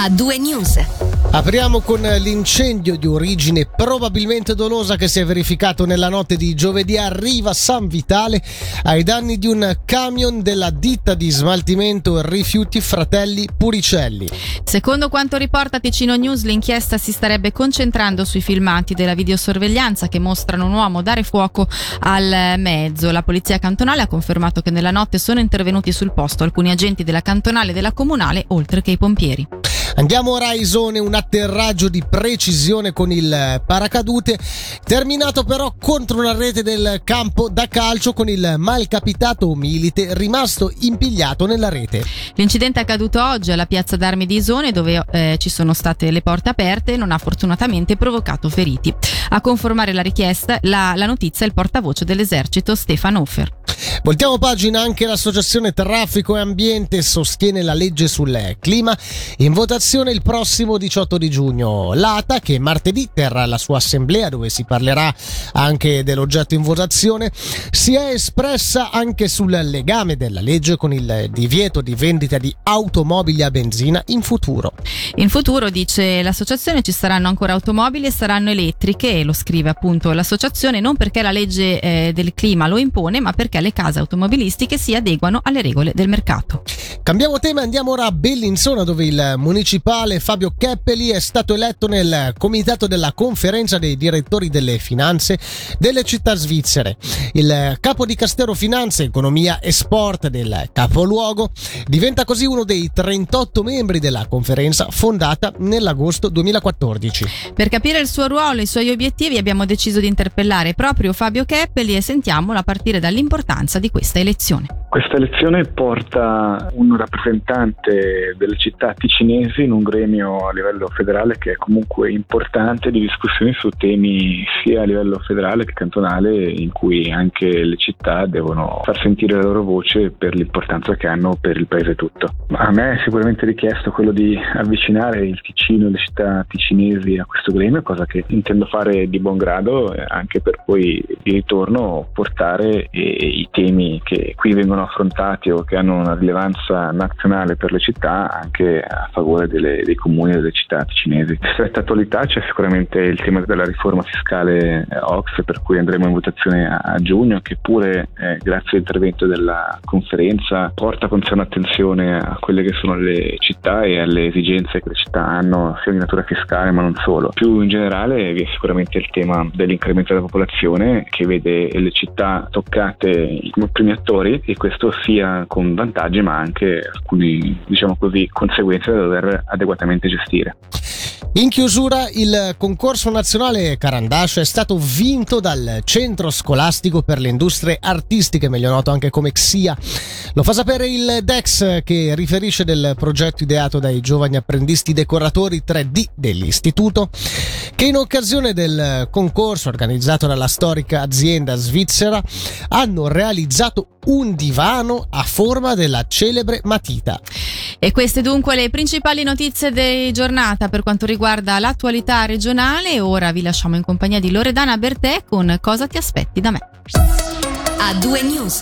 a due news. Apriamo con l'incendio di origine probabilmente dolosa che si è verificato nella notte di giovedì a Riva San Vitale ai danni di un camion della ditta di smaltimento rifiuti Fratelli Puricelli. Secondo quanto riporta Ticino News, l'inchiesta si starebbe concentrando sui filmati della videosorveglianza che mostrano un uomo dare fuoco al mezzo. La polizia cantonale ha confermato che nella notte sono intervenuti sul posto alcuni agenti della cantonale e della comunale, oltre che i pompieri. Andiamo ora a Isone, un atterraggio di precisione con il paracadute, terminato però contro una rete del campo da calcio con il malcapitato Milite rimasto impigliato nella rete. L'incidente è accaduto oggi alla piazza d'armi di Isone dove eh, ci sono state le porte aperte e non ha fortunatamente provocato feriti. A conformare la richiesta, la, la notizia è il portavoce dell'esercito Stefan Hofer. Voltiamo pagina anche l'associazione Traffico e Ambiente sostiene la legge sul clima in votazione il prossimo 18 di giugno. L'ATA che martedì terrà la sua assemblea dove si parlerà anche dell'oggetto in votazione si è espressa anche sul legame della legge con il divieto di vendita di automobili a benzina in futuro. In futuro, dice l'associazione, ci saranno ancora automobili e saranno elettriche lo scrive appunto l'associazione non perché la legge eh, del clima lo impone ma perché le case automobilistiche si adeguano alle regole del mercato. Cambiamo tema e andiamo ora a Bellinzona dove il municipale Fabio Keppeli è stato eletto nel comitato della conferenza dei direttori delle finanze delle città svizzere. Il capo di Castero Finanze, Economia e Sport del capoluogo diventa così uno dei 38 membri della conferenza fondata nell'agosto 2014. Per capire il suo ruolo e i suoi obiettivi abbiamo deciso di interpellare proprio Fabio Keppeli e sentiamolo a partire dall'importanza di questa elezione. Questa elezione porta un rappresentante delle città ticinesi in un gremio a livello federale che è comunque importante di discussioni su temi sia a livello federale che cantonale in cui anche le città devono far sentire la loro voce per l'importanza che hanno per il paese tutto. A me è sicuramente richiesto quello di avvicinare il Ticino e le città ticinesi a questo gremio, cosa che intendo fare di buon grado anche per poi di ritorno portare i temi che qui vengono vengono affrontati o che hanno una rilevanza nazionale per le città anche a favore delle, dei comuni e delle città cinesi. In stretta attualità c'è sicuramente il tema della riforma fiscale eh, OX per cui andremo in votazione a, a giugno che pure eh, grazie all'intervento della conferenza porta con sé un'attenzione a quelle che sono le città e alle esigenze che le città hanno sia di natura fiscale ma non solo. Più in generale vi è sicuramente il tema dell'incremento della popolazione che vede le città toccate come primi attori e questo sia con vantaggi ma anche alcune diciamo così, conseguenze da dover adeguatamente gestire. In chiusura il concorso nazionale Carandash è stato vinto dal Centro Scolastico per le Industrie Artistiche, meglio noto anche come XIA. Lo fa sapere il DEX che riferisce del progetto ideato dai giovani apprendisti decoratori 3D dell'istituto che in occasione del concorso organizzato dalla storica azienda svizzera hanno realizzato un divano a forma della celebre matita. E queste dunque le principali notizie di giornata per quanto riguarda l'attualità regionale. Ora vi lasciamo in compagnia di Loredana Bertè con Cosa ti aspetti da me. A due news.